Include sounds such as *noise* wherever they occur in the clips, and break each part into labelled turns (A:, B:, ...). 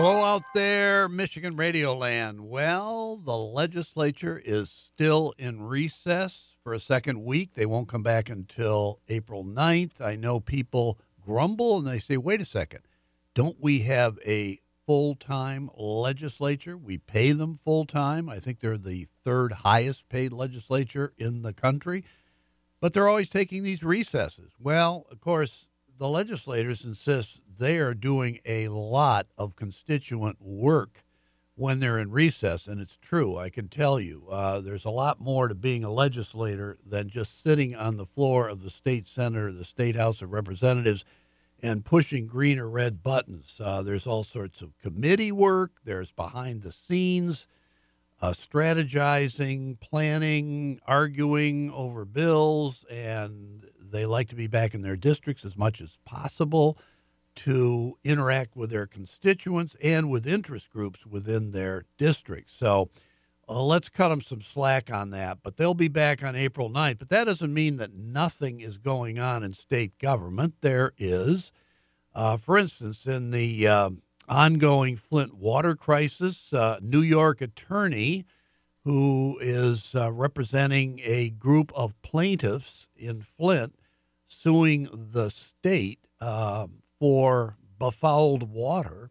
A: Hello out there, Michigan Radio Land. Well, the legislature is still in recess for a second week. They won't come back until April 9th. I know people grumble and they say, wait a second, don't we have a full time legislature? We pay them full time. I think they're the third highest paid legislature in the country, but they're always taking these recesses. Well, of course, the legislators insist they are doing a lot of constituent work when they're in recess, and it's true. I can tell you, uh, there's a lot more to being a legislator than just sitting on the floor of the state senate or the state house of representatives and pushing green or red buttons. Uh, there's all sorts of committee work. There's behind the scenes. Uh, strategizing, planning, arguing over bills, and they like to be back in their districts as much as possible to interact with their constituents and with interest groups within their districts. So uh, let's cut them some slack on that. But they'll be back on April 9th. But that doesn't mean that nothing is going on in state government. There is. Uh, for instance, in the uh, ongoing Flint water crisis, uh, New York attorney who is uh, representing a group of plaintiffs in Flint suing the state um, for befouled water,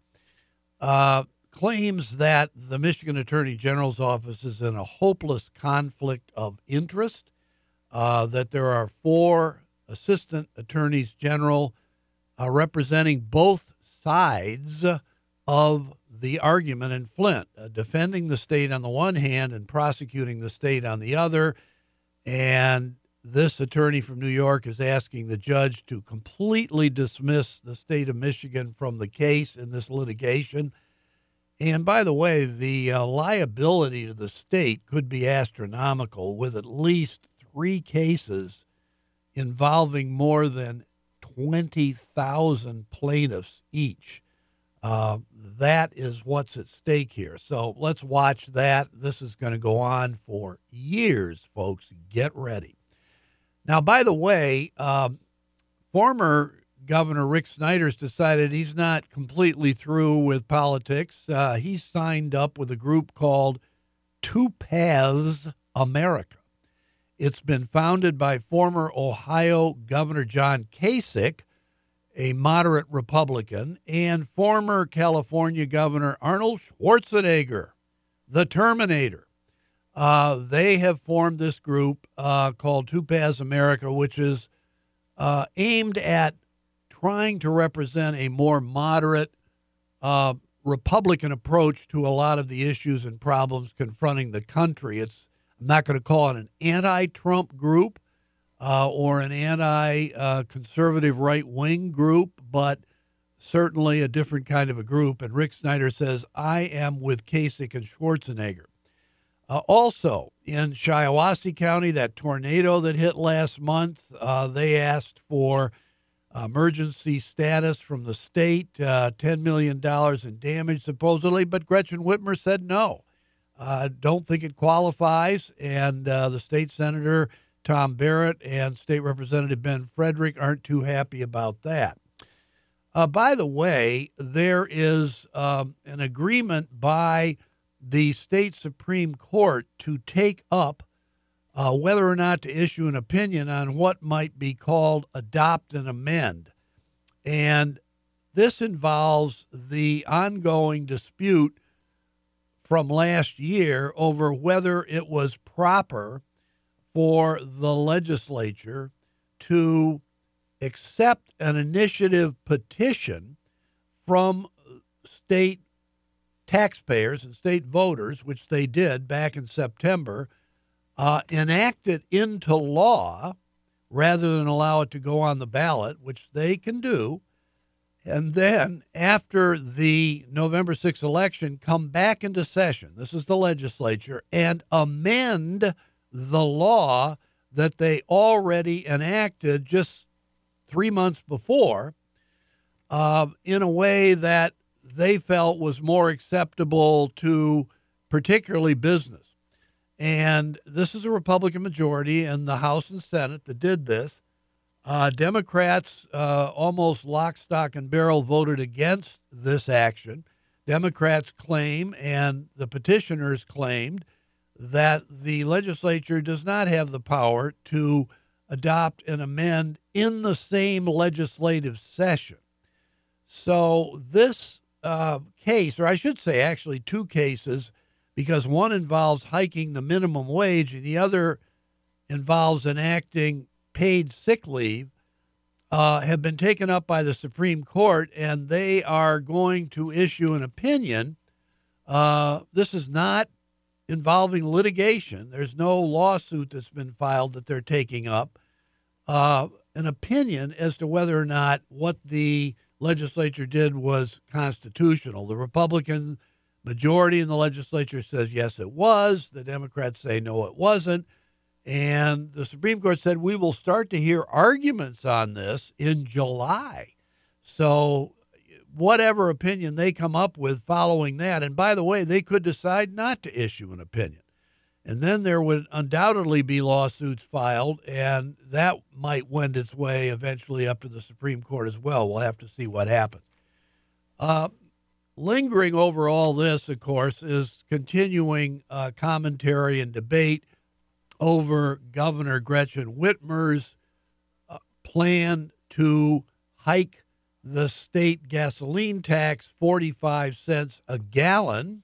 A: uh, claims that the Michigan Attorney General's office is in a hopeless conflict of interest, uh, that there are four assistant attorneys general uh, representing both sides of the argument in Flint, uh, defending the state on the one hand and prosecuting the state on the other. And this attorney from New York is asking the judge to completely dismiss the state of Michigan from the case in this litigation. And by the way, the uh, liability to the state could be astronomical with at least three cases involving more than 20,000 plaintiffs each. Uh, that is what's at stake here. So let's watch that. This is going to go on for years, folks. Get ready. Now, by the way, um, former Governor Rick Snyder's decided he's not completely through with politics. Uh, he's signed up with a group called Two Paths America. It's been founded by former Ohio Governor John Kasich, a moderate Republican, and former California Governor Arnold Schwarzenegger, the Terminator. Uh, they have formed this group uh, called Two Paths America, which is uh, aimed at trying to represent a more moderate uh, Republican approach to a lot of the issues and problems confronting the country. It's I'm not going to call it an anti-Trump group uh, or an anti-conservative right-wing group, but certainly a different kind of a group. And Rick Snyder says, "I am with Kasich and Schwarzenegger." Uh, also, in Shiawassee County, that tornado that hit last month, uh, they asked for emergency status from the state, uh, $10 million in damage supposedly, but Gretchen Whitmer said no. Uh, don't think it qualifies, and uh, the state senator Tom Barrett and State Representative Ben Frederick aren't too happy about that. Uh, by the way, there is um, an agreement by the state Supreme Court to take up uh, whether or not to issue an opinion on what might be called adopt and amend. And this involves the ongoing dispute from last year over whether it was proper for the legislature to accept an initiative petition from state taxpayers and state voters, which they did back in September, uh, enact it into law rather than allow it to go on the ballot, which they can do. and then after the November 6th election, come back into session. This is the legislature and amend the law that they already enacted just three months before uh, in a way that they felt was more acceptable to particularly business. And this is a Republican majority in the House and Senate that did this. Uh, Democrats, uh, almost lock, stock, and barrel, voted against this action. Democrats claim, and the petitioners claimed, that the legislature does not have the power to adopt and amend in the same legislative session. So, this uh, case, or I should say, actually, two cases, because one involves hiking the minimum wage and the other involves enacting paid sick leave, uh, have been taken up by the Supreme Court, and they are going to issue an opinion. Uh, this is not involving litigation. There's no lawsuit that's been filed that they're taking up. Uh, an opinion as to whether or not what the legislature did was constitutional. The Republican majority in the legislature says yes, it was. The Democrats say no, it wasn't. And the Supreme Court said we will start to hear arguments on this in July. So, whatever opinion they come up with following that, and by the way, they could decide not to issue an opinion. And then there would undoubtedly be lawsuits filed, and that might wend its way eventually up to the Supreme Court as well. We'll have to see what happens. Uh, lingering over all this, of course, is continuing uh, commentary and debate over Governor Gretchen Whitmer's uh, plan to hike the state gasoline tax 45 cents a gallon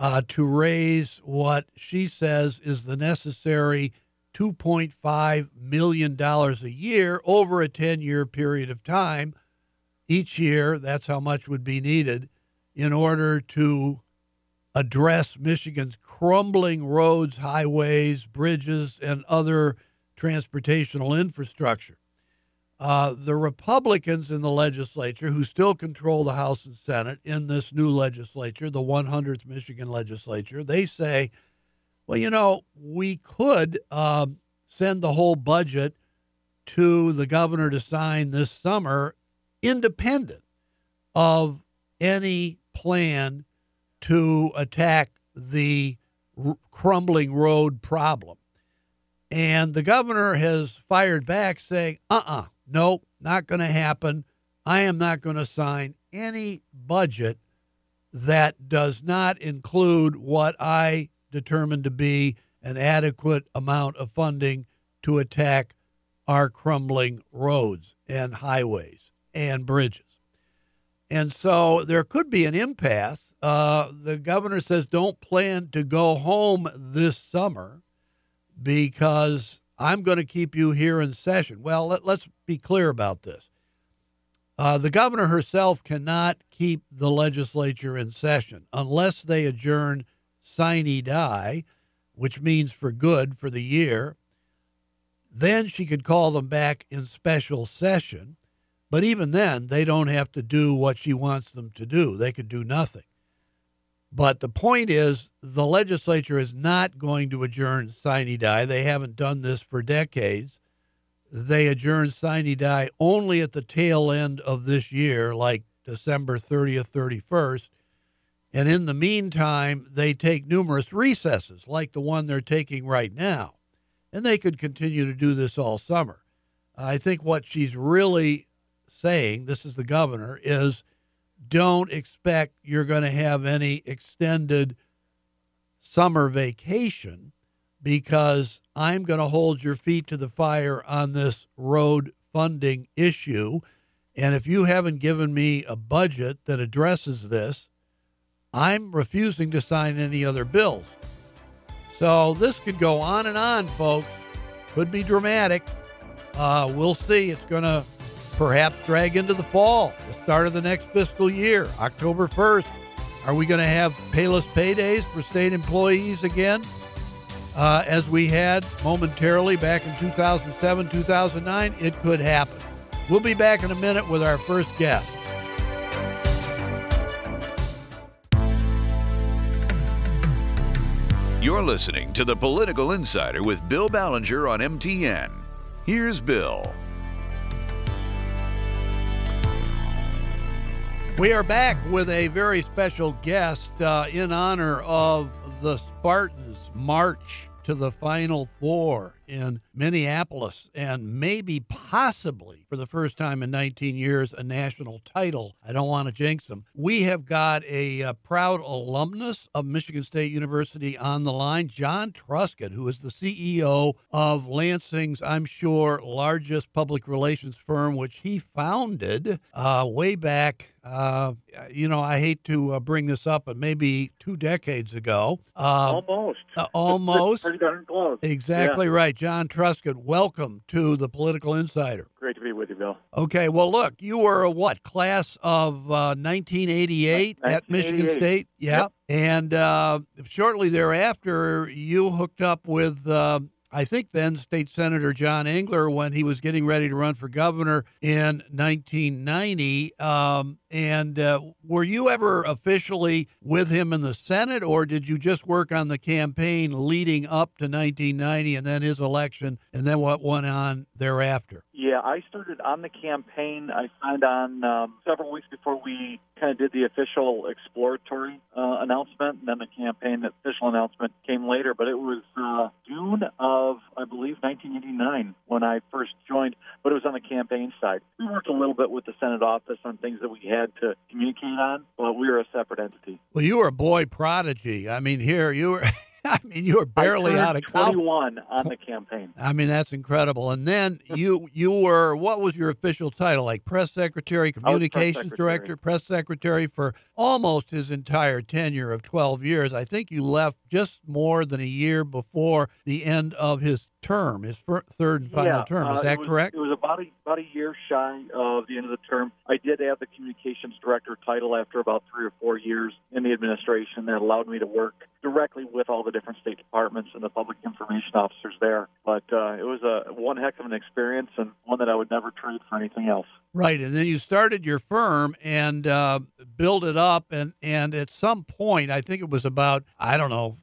A: uh, to raise what she says is the necessary $2.5 million a year over a 10 year period of time. Each year, that's how much would be needed in order to address Michigan's crumbling roads, highways, bridges, and other transportational infrastructure. Uh, the Republicans in the legislature, who still control the House and Senate in this new legislature, the 100th Michigan legislature, they say, well, you know, we could um, send the whole budget to the governor to sign this summer, independent of any plan to attack the r- crumbling road problem. And the governor has fired back saying, uh uh-uh, uh Nope, not going to happen. I am not going to sign any budget that does not include what I determine to be an adequate amount of funding to attack our crumbling roads and highways and bridges. And so there could be an impasse. Uh, the governor says don't plan to go home this summer because I'm going to keep you here in session. Well, let, us be clear about this. Uh, the governor herself cannot keep the legislature in session unless they adjourn sine die, which means for good for the year. Then she could call them back in special session. But even then, they don't have to do what she wants them to do. They could do nothing. But the point is, the legislature is not going to adjourn sine die. They haven't done this for decades. They adjourn sine die only at the tail end of this year, like December 30th, 31st. And in the meantime, they take numerous recesses, like the one they're taking right now. And they could continue to do this all summer. I think what she's really saying, this is the governor, is don't expect you're going to have any extended summer vacation because I'm going to hold your feet to the fire on this road funding issue. And if you haven't given me a budget that addresses this, I'm refusing to sign any other bills. So this could go on and on, folks. Could be dramatic. Uh, we'll see. It's going to perhaps drag into the fall, the start of the next fiscal year, October 1st. Are we going to have payless paydays for state employees again, uh, as we had momentarily back in 2007, 2009? It could happen. We'll be back in a minute with our first guest.
B: You're listening to The Political Insider with Bill Ballenger on MTN. Here's Bill.
A: We are back with a very special guest uh, in honor of the Spartans' march to the Final Four in Minneapolis and maybe possibly for the first time in 19 years a national title. I don't want to jinx them. We have got a, a, uh, proud alumnus of Michigan State University on the line, John Truscott, who is the CEO of Lansing's, I'm sure, largest public relations firm, which he founded uh, way back uh, you know, I hate to uh, bring this up, but maybe two decades ago.
C: Uh, almost.
A: almost. *laughs*
C: Pretty darn close.
A: Exactly
C: yeah.
A: right. John Truscott, welcome to the Political Insider.
C: Great to be with you, Bill.
A: Okay, well, look, you were a what class of uh, 1988 at Michigan State? Yeah,
C: yep.
A: and uh, shortly thereafter, you hooked up with uh, I think then State Senator John Engler when he was getting ready to run for governor in 1990. Um, and uh, were you ever officially with him in the Senate, or did you just work on the campaign leading up to 1990 and then his election, and then what went on thereafter?
C: Yeah, I started on the campaign. I signed on um, several weeks before we kind of did the official exploratory uh, announcement, and then the campaign, the official announcement came later. But it was uh, June of, I believe, 1989 when I first joined, but it was on the campaign side. We worked a little bit with the Senate office on things that we had to communicate on, but we were a separate entity.
A: Well, you were a boy prodigy. I mean, here you were. *laughs* *laughs* I mean, you were barely out of
C: college. 21 on the campaign.
A: I mean, that's incredible. And then you you were what was your official title? Like press secretary, communications
C: press secretary.
A: director, press secretary for almost his entire tenure of 12 years. I think you left just more than a year before the end of his term, his third and final
C: yeah,
A: term. Is
C: uh,
A: that
C: was,
A: correct?
C: It was about a, about a year shy of the end of the term. I did have the communications director title after about three or four years in the administration that allowed me to work directly with all the different state departments and the public information officers there. But uh, it was a one heck of an experience and one that I would never trade for anything else.
A: Right, and then you started your firm and uh, built it up, and and at some point, I think it was about I don't know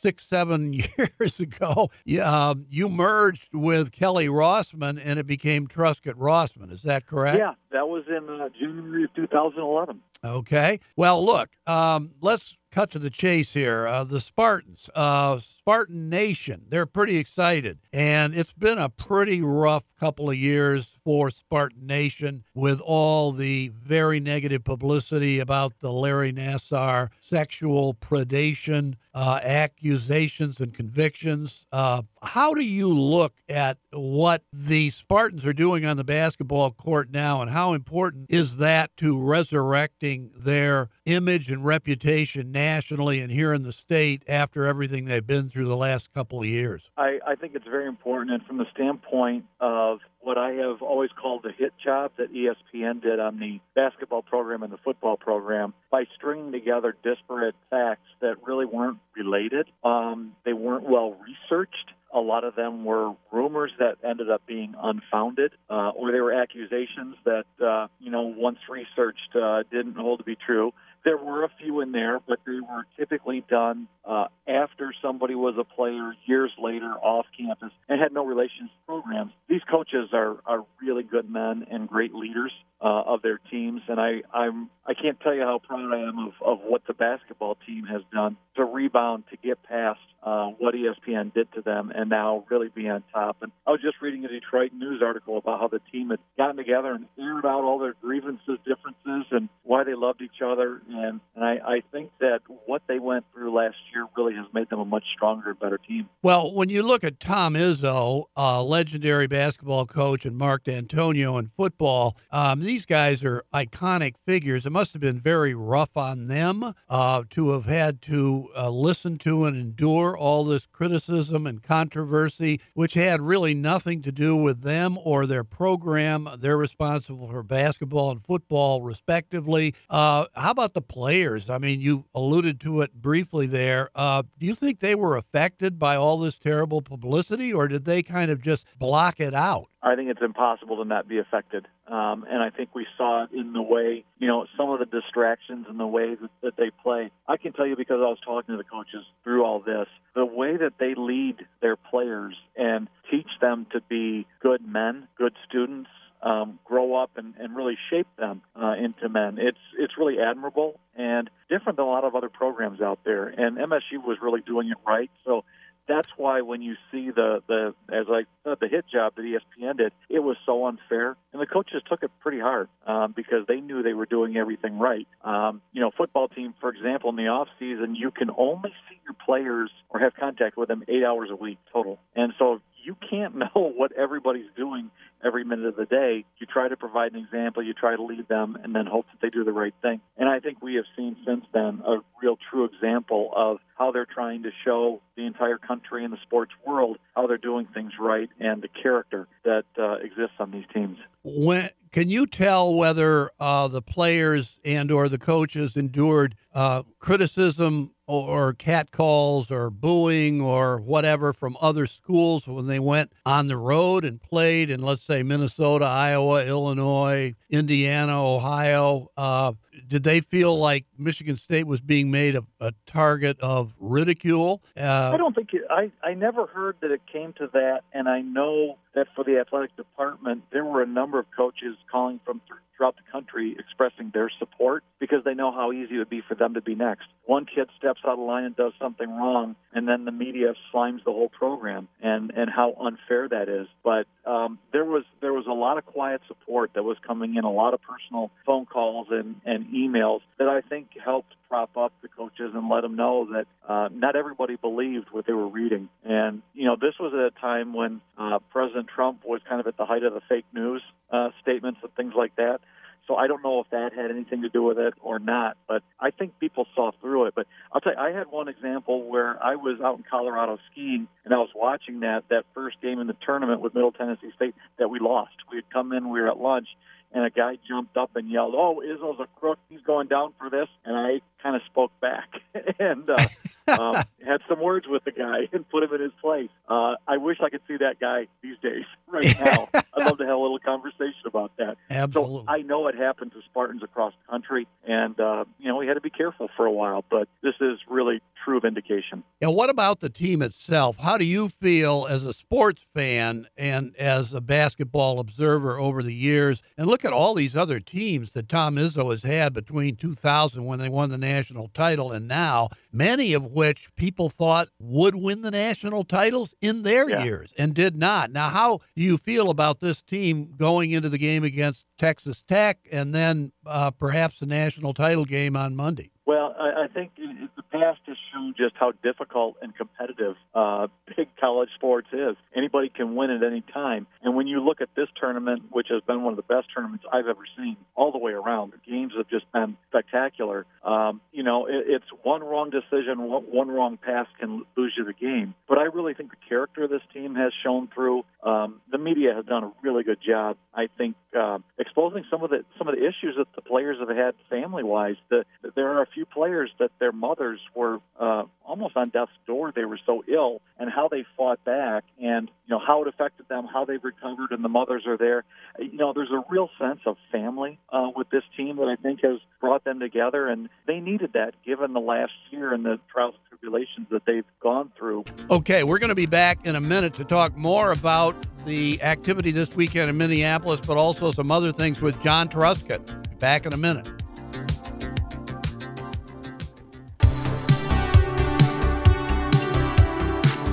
A: six, seven *laughs* years ago, you, um, you merged with Kelly Rossman and it became Truscott Rossman. Is that correct?
C: Yeah, that was in uh, January of 2011.
A: Okay. Well, look, um, let's cut to the chase here. Uh, the Spartans, uh, Spartan Nation, they're pretty excited. And it's been a pretty rough couple of years for Spartan Nation with all the very negative publicity about the Larry Nassar sexual predation uh, accusations and convictions. Uh, how do you look at what the Spartans are doing on the basketball court now, and how important is that to resurrecting their image and reputation nationally and here in the state after everything they've been through the last couple of years?
C: I, I think it's very important, and from the standpoint of what I have always called the hit job that ESPN did on the basketball program and the football program by stringing together disparate facts that really weren't related. Um, they weren't well researched. A lot of them were rumors that ended up being unfounded, uh, or they were accusations that, uh, you know, once researched uh, didn't hold to be true. There were a few in there, but they were typically done uh, after somebody was a player years later off campus and had no relations to programs. These coaches are, are really good men and great leaders uh, of their teams, and I I'm I can't tell you how proud I am of, of what the basketball team has done to rebound to get past uh, what ESPN did to them and now really be on top. And I was just reading a Detroit News article about how the team had gotten together and aired out all their grievances, differences, and why they loved each other. And, and I, I think that what they went through last year really has made them a much stronger, better team.
A: Well, when you look at Tom Izzo, a legendary basketball coach, and Mark Dantonio in football, um, these guys are iconic figures. It must have been very rough on them uh, to have had to uh, listen to and endure all this criticism and controversy, which had really nothing to do with them or their program. They're responsible for basketball and football, respectively. Uh, how about the players? I mean, you alluded to it briefly there. Uh, Do you think they were affected by all this terrible publicity, or did they kind of just block it out?
C: I think it's impossible to not be affected. Um, and I think we saw it in the way, you know, some of the distractions and the way that, that they play. I can tell you because I was talking to the coaches through all this, the way that they lead their players and teach them to be good men, good students, um, grow up and, and really shape them uh, into men. It's it's really admirable and different than a lot of other programs out there. And MSU was really doing it right. So that's why when you see the the as I said the hit job that ESPN did, it was so unfair, and the coaches took it pretty hard um, because they knew they were doing everything right. Um, you know, football team, for example, in the off season, you can only see your players or have contact with them eight hours a week total, and so you can't *laughs* know what everybody's doing every minute of the day. You try to provide an example, you try to lead them, and then hope that they do the right thing. And I think we have seen since then a real true example of how they're trying to show the entire country and the sports world how they're doing things right and the character that uh, exists on these teams.
A: When can you tell whether uh, the players and or the coaches endured uh, criticism or catcalls or booing or whatever from other schools when they went on the road and played in, let's say, Minnesota, Iowa, Illinois, Indiana, Ohio? Uh, did they feel like Michigan State was being made a, a target of ridicule?
C: Uh, I don't think it, I. I never heard that it came to that, and I know that for the athletic department, there were a number of coaches calling from throughout the country expressing their support because they know how easy it would be for them to be next. One kid steps out of line and does something wrong, and then the media slimes the whole program, and and how unfair that is. But um, there was there was a lot of quiet support that was coming in, a lot of personal phone calls and and emails that I think helped prop up the coaches and let them know that uh, not everybody believed what they were reading. And you know, this was at a time when uh, President Trump was kind of at the height of the fake news uh, statements and things like that. So I don't know if that had anything to do with it or not, but I think people saw through it. But I'll tell you, I had one example where I was out in Colorado skiing and I was watching that that first game in the tournament with Middle Tennessee State that we lost. We had come in, we were at lunch, and a guy jumped up and yelled, "Oh, Izzo's a crook! He's going down for this!" And I kind of spoke back *laughs* and uh, um, *laughs* had some words with the guy and put him in his place. Uh, I wish I could see that guy these days, *laughs* right now. I'd love to have a little conversation about that.
A: Absolutely.
C: So I know it happened to Spartans across the country, and uh, you know we had to be careful for a while. But this is really true vindication.
A: And what about the team itself? How do you feel as a sports fan and as a basketball observer over the years? And look at all these other teams that Tom Izzo has had between 2000 when they won the national title and now, many of which people thought would win the national titles in their yeah. years and did not. Now, how do you feel about this team going into the game against Texas Tech and then uh, perhaps the national title game on Monday?
C: Well, I, I think the past has shown just how difficult and competitive uh, big college sports is. Anybody can win at any time. And when you look at this tournament, which has been one of the best tournaments I've ever seen all the way around, the games have just been spectacular. Um, you know, it, it's one wrong decision, one, one wrong pass can lose you the game. But I really think the character of this team has shown through. Um, the media has done a really good job, I think, uh, exposing some of the some of the issues that the players have had family wise. That there are a few players that their mothers were uh, almost on death's door. They were so ill, and how they fought back, and you know how it affected them, how they've recovered, and the mothers are there. You know, there's a real sense of family uh, with this team that I think has brought them together, and they needed that given the last year and the trials and tribulations that they've gone through.
A: Okay, we're going to be back in a minute to talk more about the activity this weekend in Minneapolis, but also some other things with John Truscott. Back in a minute.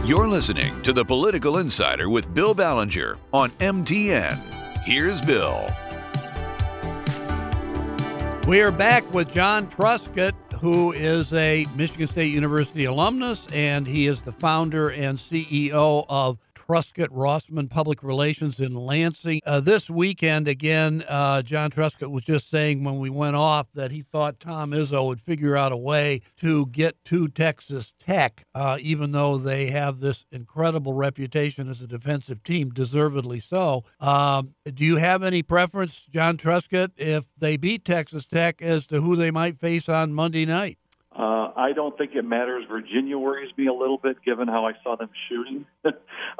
B: You're listening to The Political Insider with Bill Ballenger on MTN. Here's Bill.
A: We are back with John Truscott, who is a Michigan State University alumnus, and he is the founder and CEO of Truscott Rossman Public Relations in Lansing. Uh, this weekend, again, uh, John Truscott was just saying when we went off that he thought Tom Izzo would figure out a way to get to Texas Tech, uh, even though they have this incredible reputation as a defensive team, deservedly so. Um, do you have any preference, John Truscott, if they beat Texas Tech as to who they might face on Monday night?
C: Uh, I don't think it matters. Virginia worries me a little bit, given how I saw them shooting *laughs*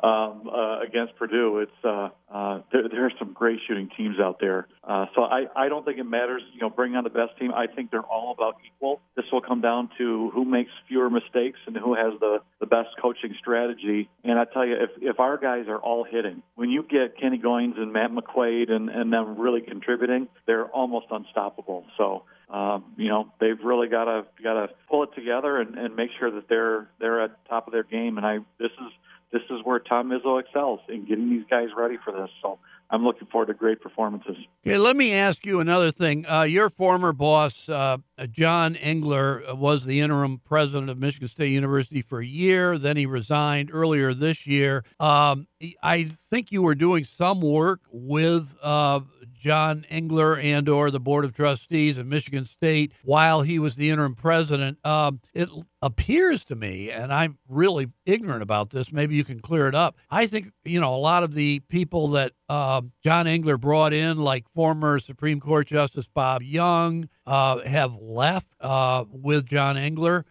C: um, uh, against Purdue. It's uh, uh, there, there are some great shooting teams out there, uh, so I, I don't think it matters. You know, bring on the best team. I think they're all about equal. This will come down to who makes fewer mistakes and who has the the best coaching strategy. And I tell you, if if our guys are all hitting, when you get Kenny Goins and Matt McQuaid and and them really contributing, they're almost unstoppable. So um, you know they've really got to got to pull it together and, and make sure that they're they're at the top of their game. And I this is this is where Tom Izzo excels in getting these guys ready for this. So I'm looking forward to great performances.
A: Okay, let me ask you another thing. Uh, your former boss, uh, John Engler, was the interim president of Michigan State University for a year. Then he resigned earlier this year. Um, I think you were doing some work with uh, John Engler and or the Board of Trustees of Michigan State while he was the interim president. Um, it appears to me, and I'm really ignorant about this, maybe you can clear it up. I think, you know, a lot of the people that uh, John Engler brought in, like former Supreme Court Justice Bob Young, uh, have left uh, with John Engler.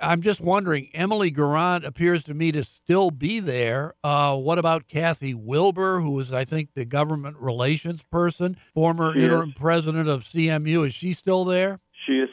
A: I'm just wondering, Emily Guerrant appears to me to still be there. Uh, what about Kathy Wilbur, who is, I think, the government relations person, former interim president of CMU? Is she still there?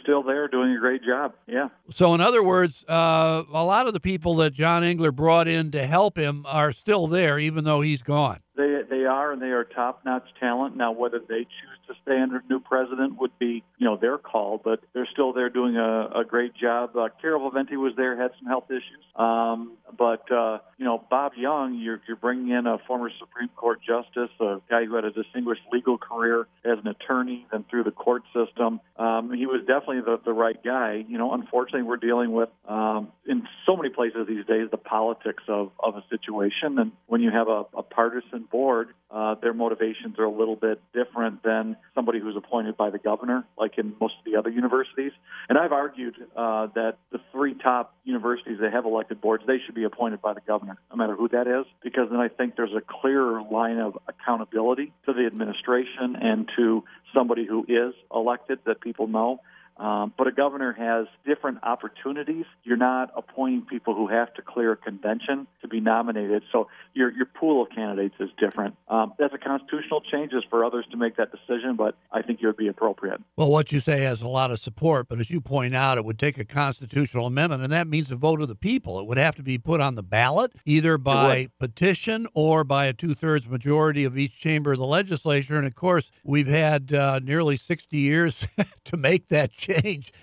C: Still there doing a great job. Yeah.
A: So, in other words, uh, a lot of the people that John Engler brought in to help him are still there, even though he's gone.
C: They they are, and they are top notch talent. Now, whether they choose to stay under new president would be, you know, their call. But they're still there doing a, a great job. Uh, Carol Viventi was there, had some health issues. Um, but uh, you know, Bob Young, you're you're bringing in a former Supreme Court justice, a guy who had a distinguished legal career as an attorney, then through the court system. Um, he was definitely the the right guy. You know, unfortunately, we're dealing with um, in so many places these days the politics of of a situation, and when you have a, a partisan board, uh, their motivations are a little bit different than somebody who's appointed by the governor, like in most of the other universities. And I've argued uh, that the three top universities that have elected boards, they should be appointed by the governor, no matter who that is, because then I think there's a clearer line of accountability to the administration and to somebody who is elected that people know. Um, but a governor has different opportunities. You're not appointing people who have to clear a convention to be nominated. So your your pool of candidates is different. Um, that's a constitutional change is for others to make that decision, but I think it would be appropriate.
A: Well, what you say has a lot of support, but as you point out, it would take a constitutional amendment, and that means a vote of the people. It would have to be put on the ballot either by petition or by a two thirds majority of each chamber of the legislature. And of course, we've had uh, nearly 60 years *laughs* to make that change,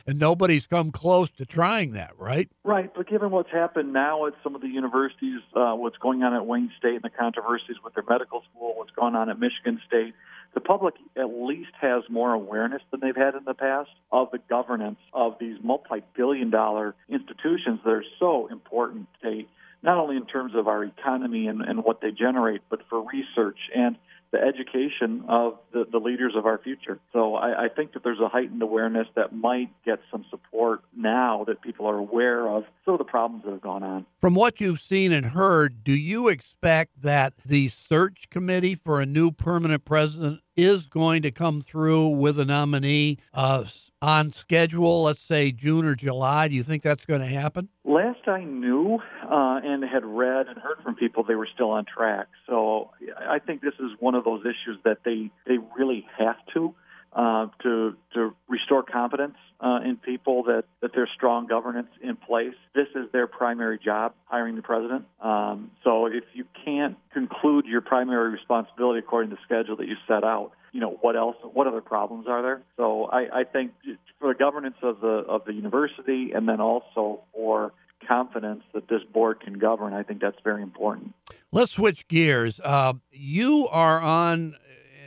A: and nobody's come close to trying that, right?
C: Right, but given what's happened now at some of the universities, uh, what's going on at Wayne State and the controversies with their medical school, what's going on at Michigan State, the public at least has more awareness than they've had in the past of the governance of these multi-billion dollar institutions that are so important today, not only in terms of our economy and, and what they generate, but for research and the education of the, the leaders of our future. So I, I think that there's a heightened awareness that might get some support now that people are aware of some of the problems that have gone on.
A: From what you've seen and heard, do you expect that the search committee for a new permanent president is going to come through with a nominee uh, on schedule, let's say June or July? Do you think that's going to happen?
C: Last I knew uh, and had read and heard from people, they were still on track. So I think this is one of those issues that they, they really have to. Uh, to to restore confidence uh, in people that that there's strong governance in place. This is their primary job, hiring the president. Um, so if you can't conclude your primary responsibility according to the schedule that you set out, you know what else? What other problems are there? So I, I think for the governance of the of the university, and then also for confidence that this board can govern, I think that's very important.
A: Let's switch gears. Uh, you are on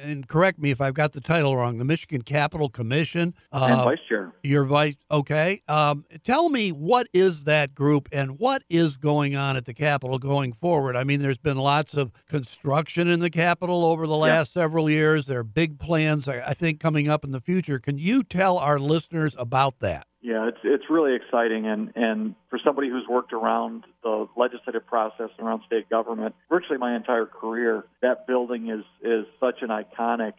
A: and correct me if I've got the title wrong, the Michigan Capitol Commission.
C: Uh, and vice chair.
A: Your vice, okay. Um, tell me, what is that group and what is going on at the Capitol going forward? I mean, there's been lots of construction in the Capitol over the last yeah. several years. There are big plans, I think, coming up in the future. Can you tell our listeners about that?
C: Yeah, it's it's really exciting, and and for somebody who's worked around the legislative process and around state government virtually my entire career, that building is is such an iconic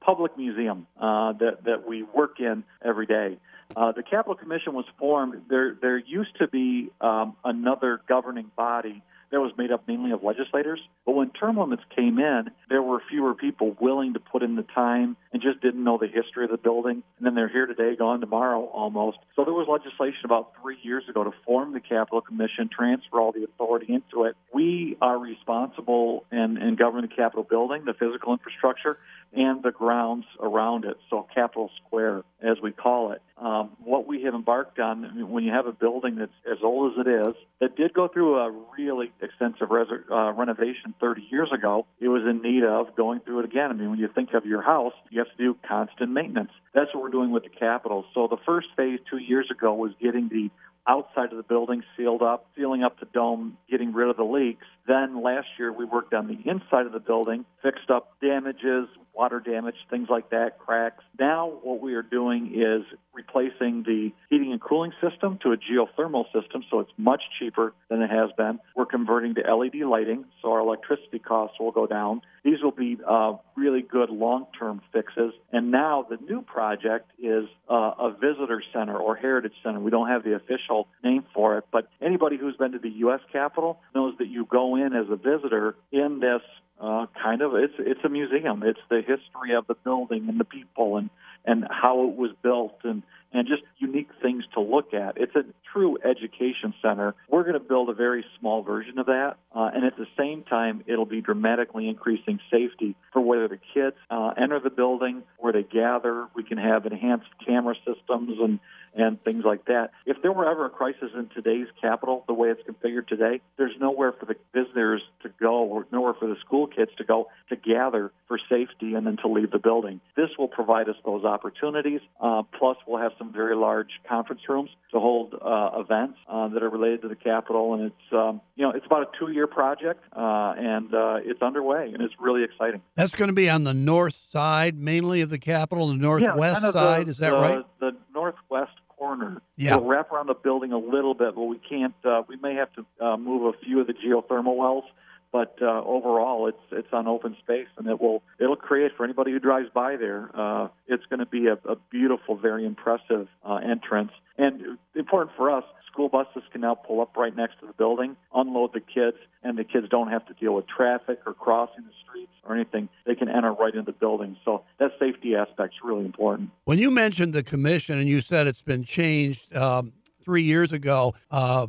C: public museum uh, that that we work in every day. Uh, the Capitol Commission was formed. There, there used to be um, another governing body that was made up mainly of legislators. But when term limits came in, there were fewer people willing to put in the time just didn't know the history of the building. And then they're here today, gone tomorrow almost. So there was legislation about three years ago to form the Capitol Commission, transfer all the authority into it. We are responsible and, and govern the Capitol building, the physical infrastructure, and the grounds around it, so Capitol Square, as we call it. Um, what we have embarked on, when you have a building that's as old as it is, that did go through a really extensive res- uh, renovation 30 years ago, it was in need of going through it again. I mean, when you think of your house, you have to do constant maintenance. That's what we're doing with the Capitol. So the first phase two years ago was getting the outside of the building sealed up, sealing up the dome, getting rid of the leaks. Then last year we worked on the inside of the building, fixed up damages, water damage, things like that, cracks. Now what we are doing is replacing the heating and cooling system to a geothermal system, so it's much cheaper than it has been. We're converting to LED lighting, so our electricity costs will go down. These will be uh, really good long-term fixes. And now the new project is uh, a visitor center or heritage center. We don't have the official name for it, but anybody who's been to the U.S. Capitol knows that you go in as a visitor in this uh, kind of it's it's a museum. It's the history of the building and the people and and how it was built and and just unique things to look at. It's a true education center. We're going to build a very small version of that, uh, and at the same time, it'll be dramatically increasing safety for whether the kids uh, enter the building, where they gather. We can have enhanced camera systems and and things like that. If there were ever a crisis in today's capitol, the way it's configured today, there's nowhere for the visitors to go or nowhere for the school kids to go to gather for safety and then to leave the building. This will provide us those opportunities. Uh, plus, we'll have some very large conference rooms to hold uh, events uh, that are related to the capitol, and it's um, you know it's about a two-year project, uh, and uh, it's underway, and it's really exciting.
A: That's going to be on the north side, mainly of the capitol, the northwest
C: yeah, kind of
A: side.
C: The,
A: is that
C: the,
A: right?
C: The northwest corner.
A: Yeah.
C: We'll wrap around the building a little bit, but we can't. Uh, we may have to uh, move a few of the geothermal wells. But uh, overall, it's it's on open space, and it will it'll create for anybody who drives by there. Uh, it's going to be a, a beautiful, very impressive uh, entrance, and important for us school buses can now pull up right next to the building, unload the kids, and the kids don't have to deal with traffic or crossing the streets or anything. They can enter right into the building. So that safety aspect is really important.
A: When you mentioned the commission and you said it's been changed, um, three years ago. Uh,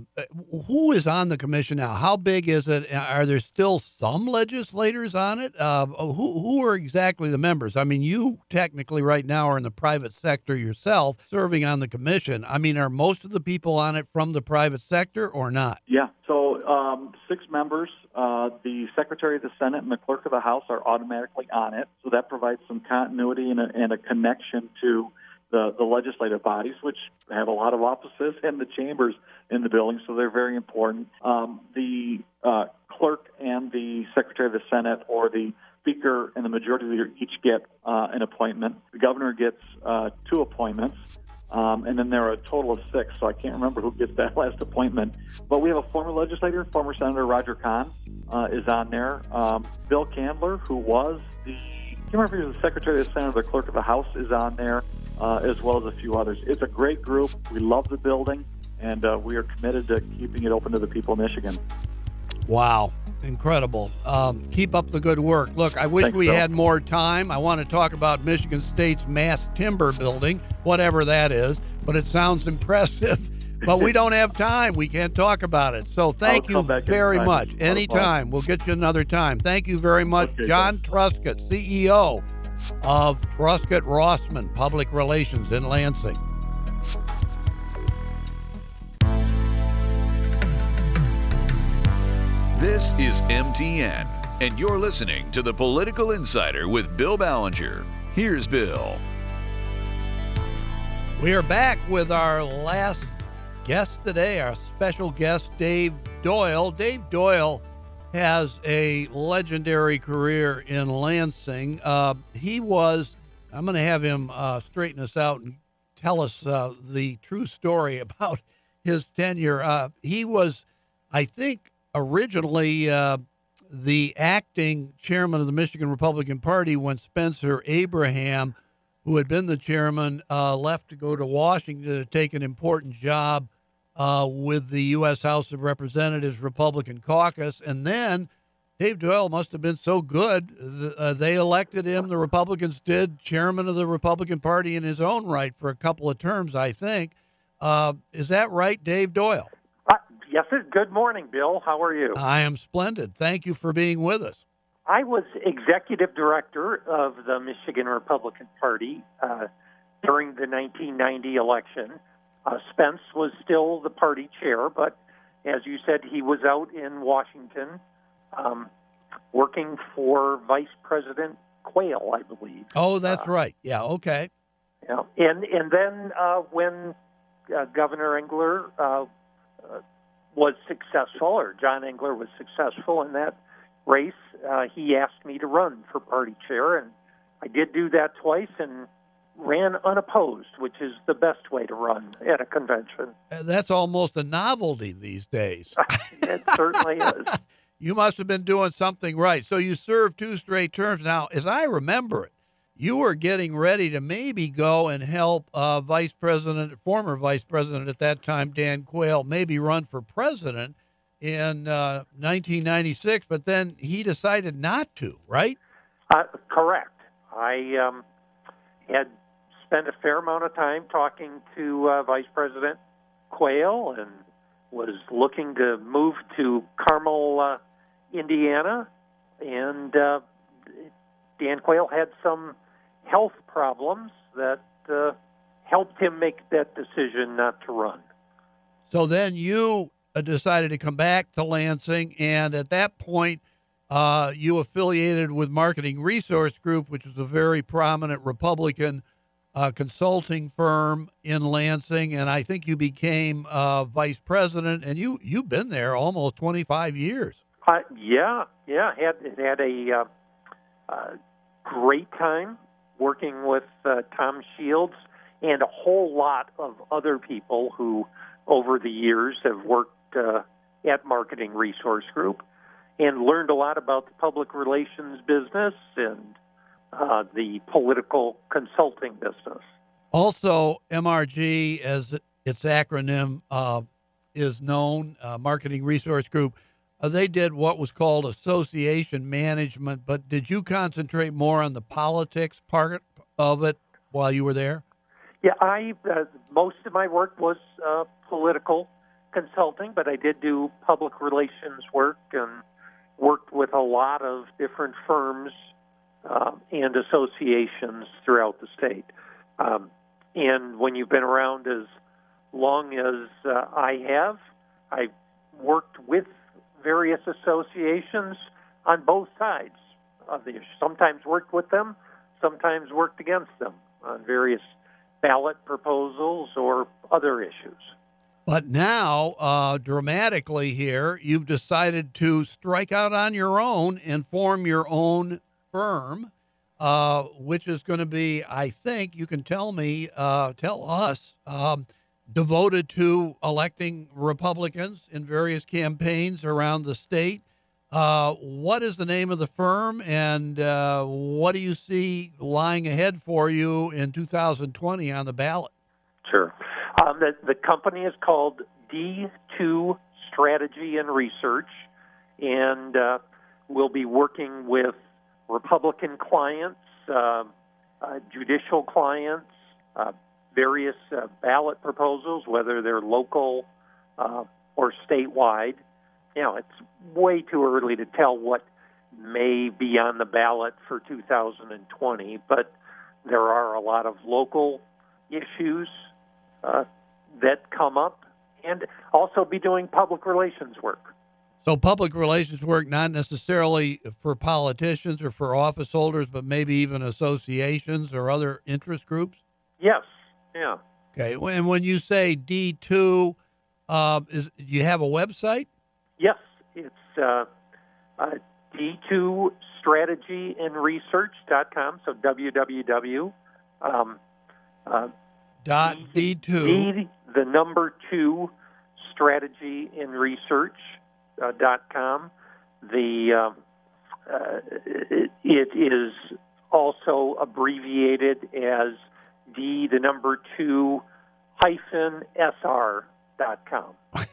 A: who is on the commission now? How big is it? Are there still some legislators on it? Uh, who who are exactly the members? I mean, you technically right now are in the private sector yourself, serving on the commission. I mean, are most of the people on it from the private sector or not?
C: Yeah. So um, six members. Uh, the Secretary of the Senate and the Clerk of the House are automatically on it, so that provides some continuity and a, and a connection to the, the legislative bodies, which have a lot of offices, and the chambers in the building, so they're very important. Um, the uh, clerk and the secretary of the Senate, or the speaker and the majority leader, each get uh, an appointment. The governor gets uh, two appointments. Um, and then there are a total of six, so I can't remember who gets that *laughs* last appointment. But we have a former legislator, former Senator Roger Kahn, uh, is on there. Um, Bill Candler, who was the, I can't remember if he was the Secretary of the Senate or the Clerk of the House, is on there uh, as well as a few others. It's a great group. We love the building, and uh, we are committed to keeping it open to the people of Michigan.
A: Wow. Incredible. Um, keep up the good work. Look, I wish
C: Thanks,
A: we
C: Bill.
A: had more time. I want to talk about Michigan State's mass timber building, whatever that is, but it sounds impressive. *laughs* But we don't have time. We can't talk about it. So thank
C: I'll
A: you very much. Anytime. We'll get you another time. Thank you very much,
C: Okay,
A: John Truscott, CEO of Truscott Rossman Public Relations in Lansing.
B: This is MTN, and you're listening to the Political Insider with Bill Ballenger. Here's Bill.
A: We are back with our last guest today, our special guest, Dave Doyle. Dave Doyle has a legendary career in Lansing. Uh, he was, I'm going to have him uh, straighten us out and tell us uh, the true story *laughs* about his tenure. Uh, he was, I think, originally uh, the acting chairman of the Michigan Republican Party when Spencer Abraham who had been the chairman, uh, left to go to Washington to take an important job uh, with the U.S. House of Representatives Republican caucus. And then Dave Doyle must have been so good, uh, they elected him, the Republicans did, chairman of the Republican Party in his own right for a couple of terms, I think. Uh, is that right, Dave Doyle?
D: Uh, yes, sir. Good morning, Bill. How are you?
A: I am splendid. Thank you for being with us.
D: I was executive director of the Michigan Republican Party uh, during the 1990 election. Uh, Spence was still the party chair, but as you said, he was out in Washington um, working for Vice President Quayle, I believe.
A: Oh, that's uh, right. Yeah. Okay.
D: Yeah, and and then uh, when uh, Governor Engler uh, was successful, or John Engler was successful in that race, uh, he asked me to run for party chair, and I did do that twice and ran unopposed, which is the best way to run at a convention.
A: Uh, that's almost a novelty these days. *laughs*
D: it certainly is. *laughs*
A: You must have been doing something right. So you served two straight terms. Now, as I remember it, you were getting ready to maybe go and help uh, Vice President, former Vice President at that time, Dan Quayle, maybe run for president in uh, 1996, but then he decided not to, right?
D: Uh, correct. I um, had spent a fair amount of time talking to uh, Vice President Quayle and was looking to move to Carmel, uh, Indiana, and uh, Dan Quayle had some health problems that uh, helped him make that decision not to run.
A: So then you uh, decided to come back to Lansing, and at that point, uh, you affiliated with Marketing Resource Group, which is a very prominent Republican uh, consulting firm in Lansing, and I think you became uh, vice president, and you you've been there almost 25 years.
D: Uh, yeah, yeah, had had a uh, great time working with Tom Shields and a whole lot of other people who, over the years, have worked uh, at Marketing Resource Group and learned a lot about the public relations business and uh, the political consulting business.
A: Also, MRG, as its acronym uh, is known, uh, Marketing Resource Group, uh, they did what was called association management. But did you concentrate more on the politics part of it while you were there?
D: Yeah, I uh, most of my work was uh, political consulting, but I did do public relations work and worked with a lot of different firms uh, and associations throughout the state. Um, and when you've been around as long as uh, I have, I've worked with various associations on both sides of the issue. Sometimes worked with them, sometimes worked against them on various ballot proposals or other issues.
A: But now, uh, dramatically here, you've decided to strike out on your own and form your own firm, uh, which is going to be, I think, you can tell me, uh, tell us, um, devoted to electing Republicans in various campaigns around the state. Uh, what is the name of the firm, and uh, what do you see lying ahead for you in 2020 on the ballot?
D: Sure. Um, the, the company is called D2 Strategy and Research, and uh, we'll be working with Republican clients, uh, uh, judicial clients, uh, various uh, ballot proposals, whether they're local uh, or statewide. You know, it's way too early to tell what may be on the ballot for 2020, but there are a lot of local issues uh, that come up and also be doing public relations work.
A: So, public relations work, not necessarily for politicians or for office holders, but maybe even associations or other interest groups?
D: Yes. Yeah.
A: Okay. And when you say D2, uh, is do you have a website?
D: Yes. It's uh, uh, D2 Strategy and Research.com. So, www. Um,
A: uh, dot D two
D: D, the number two strategy and research uh, dot com. The uh, uh, it, it is also abbreviated as D, the number two, hyphen SR dot com. *laughs*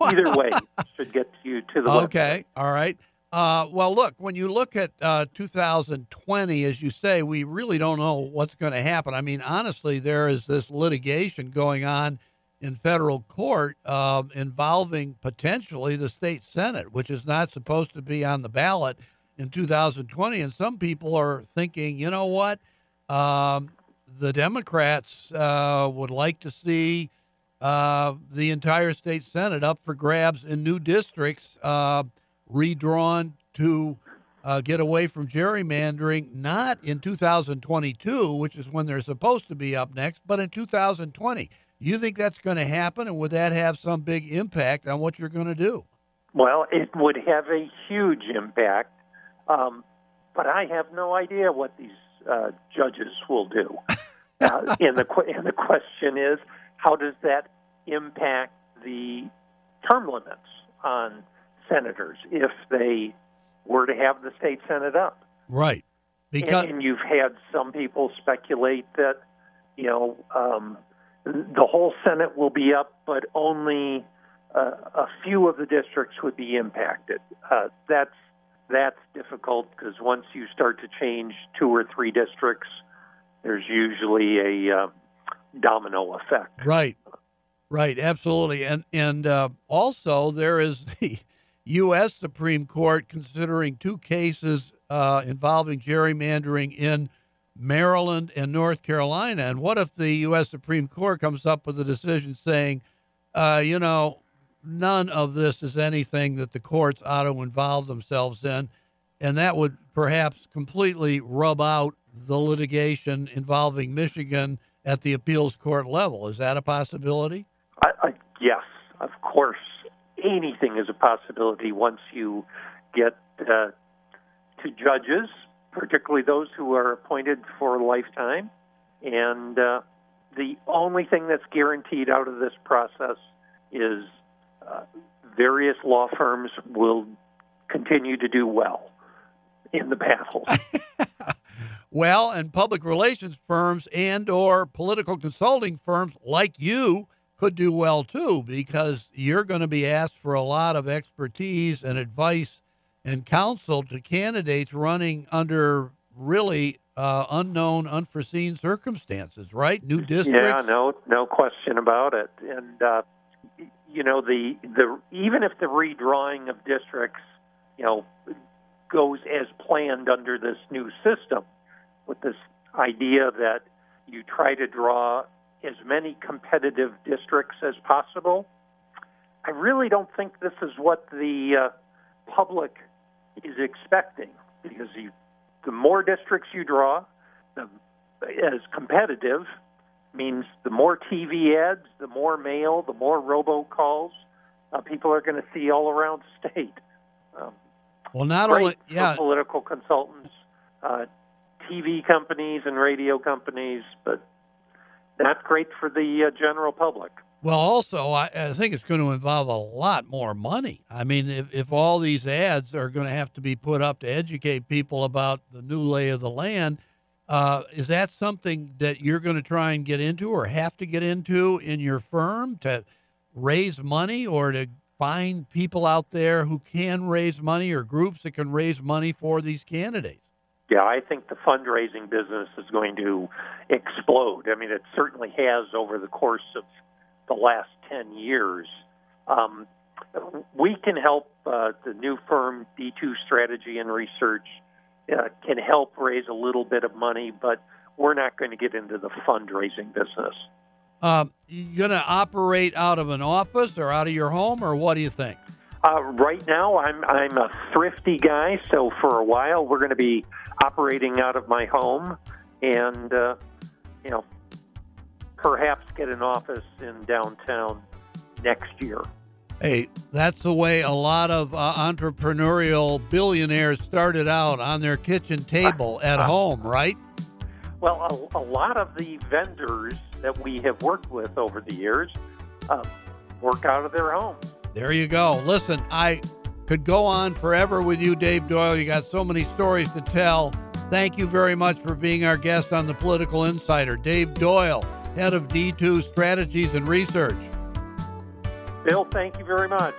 D: Either way should get you to the
A: okay. Website. All right. Uh, well, look, when you look at uh, 2020, as you say, we really don't know what's going to happen. I mean, honestly, there is this litigation going on in federal court uh, involving potentially the state Senate, which is not supposed to be on the ballot in 2020. And some people are thinking, you know what? Um, the Democrats uh, would like to see uh, the entire state Senate up for grabs in new districts, uh, redrawn to uh, get away from gerrymandering, not in 2022, which is when they're supposed to be up next, but in 2020. You think that's going to happen, and would that have some big impact on what you're going to do?
D: Well, it would have a huge impact, um, but I have no idea what these uh, judges will do. *laughs* uh, and the and the question is, how does that impact the term limits on senators if they were to have the state senate up?
A: Right.
D: Because and, and you've had some people speculate that you know um, the whole senate will be up, but only uh, a few of the districts would be impacted. Uh, that's that's difficult because once you start to change two or three districts, there's usually a uh, domino effect.
A: Right, right, absolutely, and and uh, also there is *laughs* the U.S. Supreme Court considering two cases uh, involving gerrymandering in Maryland and North Carolina. And what if the U.S. Supreme Court comes up with a decision saying, uh, you know, none of this is anything that the courts ought to involve themselves in, and that would perhaps completely rub out the litigation involving Michigan at the appeals court level. Is that a possibility?
D: I, I, yes, of course. Anything is a possibility once you get uh, to judges, particularly those who are appointed for a lifetime. And uh, the only thing that's guaranteed out of this process is uh, various law firms will continue to do well in the battle. *laughs*
A: well, and public relations firms and or political consulting firms like you could do well too because you're going to be asked for a lot of expertise and advice and counsel to candidates running under really uh, unknown, unforeseen circumstances, right? New districts.
D: Yeah, no, no question about it. And uh, you know, the the even if the redrawing of districts, you know, goes as planned under this new system, with this idea that you try to draw as many competitive districts as possible. I really don't think this is what the uh, public is expecting because you, the more districts you draw, the, as competitive means the more TV ads, the more mail, the more robocalls uh, people are going to see all around the state. Um,
A: well, not only yeah,
D: political consultants, uh, TV companies, and radio companies, but not great for the uh, general public.
A: Well, also, I, I, think it's going to involve a lot more money. I mean, if, if all these ads are going to have to be put up to educate people about the new lay of the land, uh, is that something that you're going to try and get into or have to get into in your firm to raise money or to find people out there who can raise money or groups that can raise money for these candidates?
D: Yeah, I think the fundraising business is going to explode. I mean, it certainly has over the course of the last 10 years. Um, we can help uh, the new firm, D2 Strategy and Research, uh, can help raise a little bit of money, but we're not going to get into the fundraising business.
A: Um, you going to operate out of an office or out of your home, or what do you think?
D: Uh, right now, I'm I'm a thrifty guy, so for a while we're going to be operating out of my home, and uh, you know, perhaps get an office in downtown next year.
A: Hey, that's the way a lot of uh, entrepreneurial billionaires started out on their kitchen table *laughs* at home, right?
D: Well, a, a, lot of the vendors that we have worked with over the years uh, work out of their homes.
A: There you go. Listen, I could go on forever with you, Dave Doyle. You got so many stories to tell. Thank you very much for being our guest on the Political Insider. Dave Doyle, head of D2 Strategies and Research.
D: Bill, thank you very much.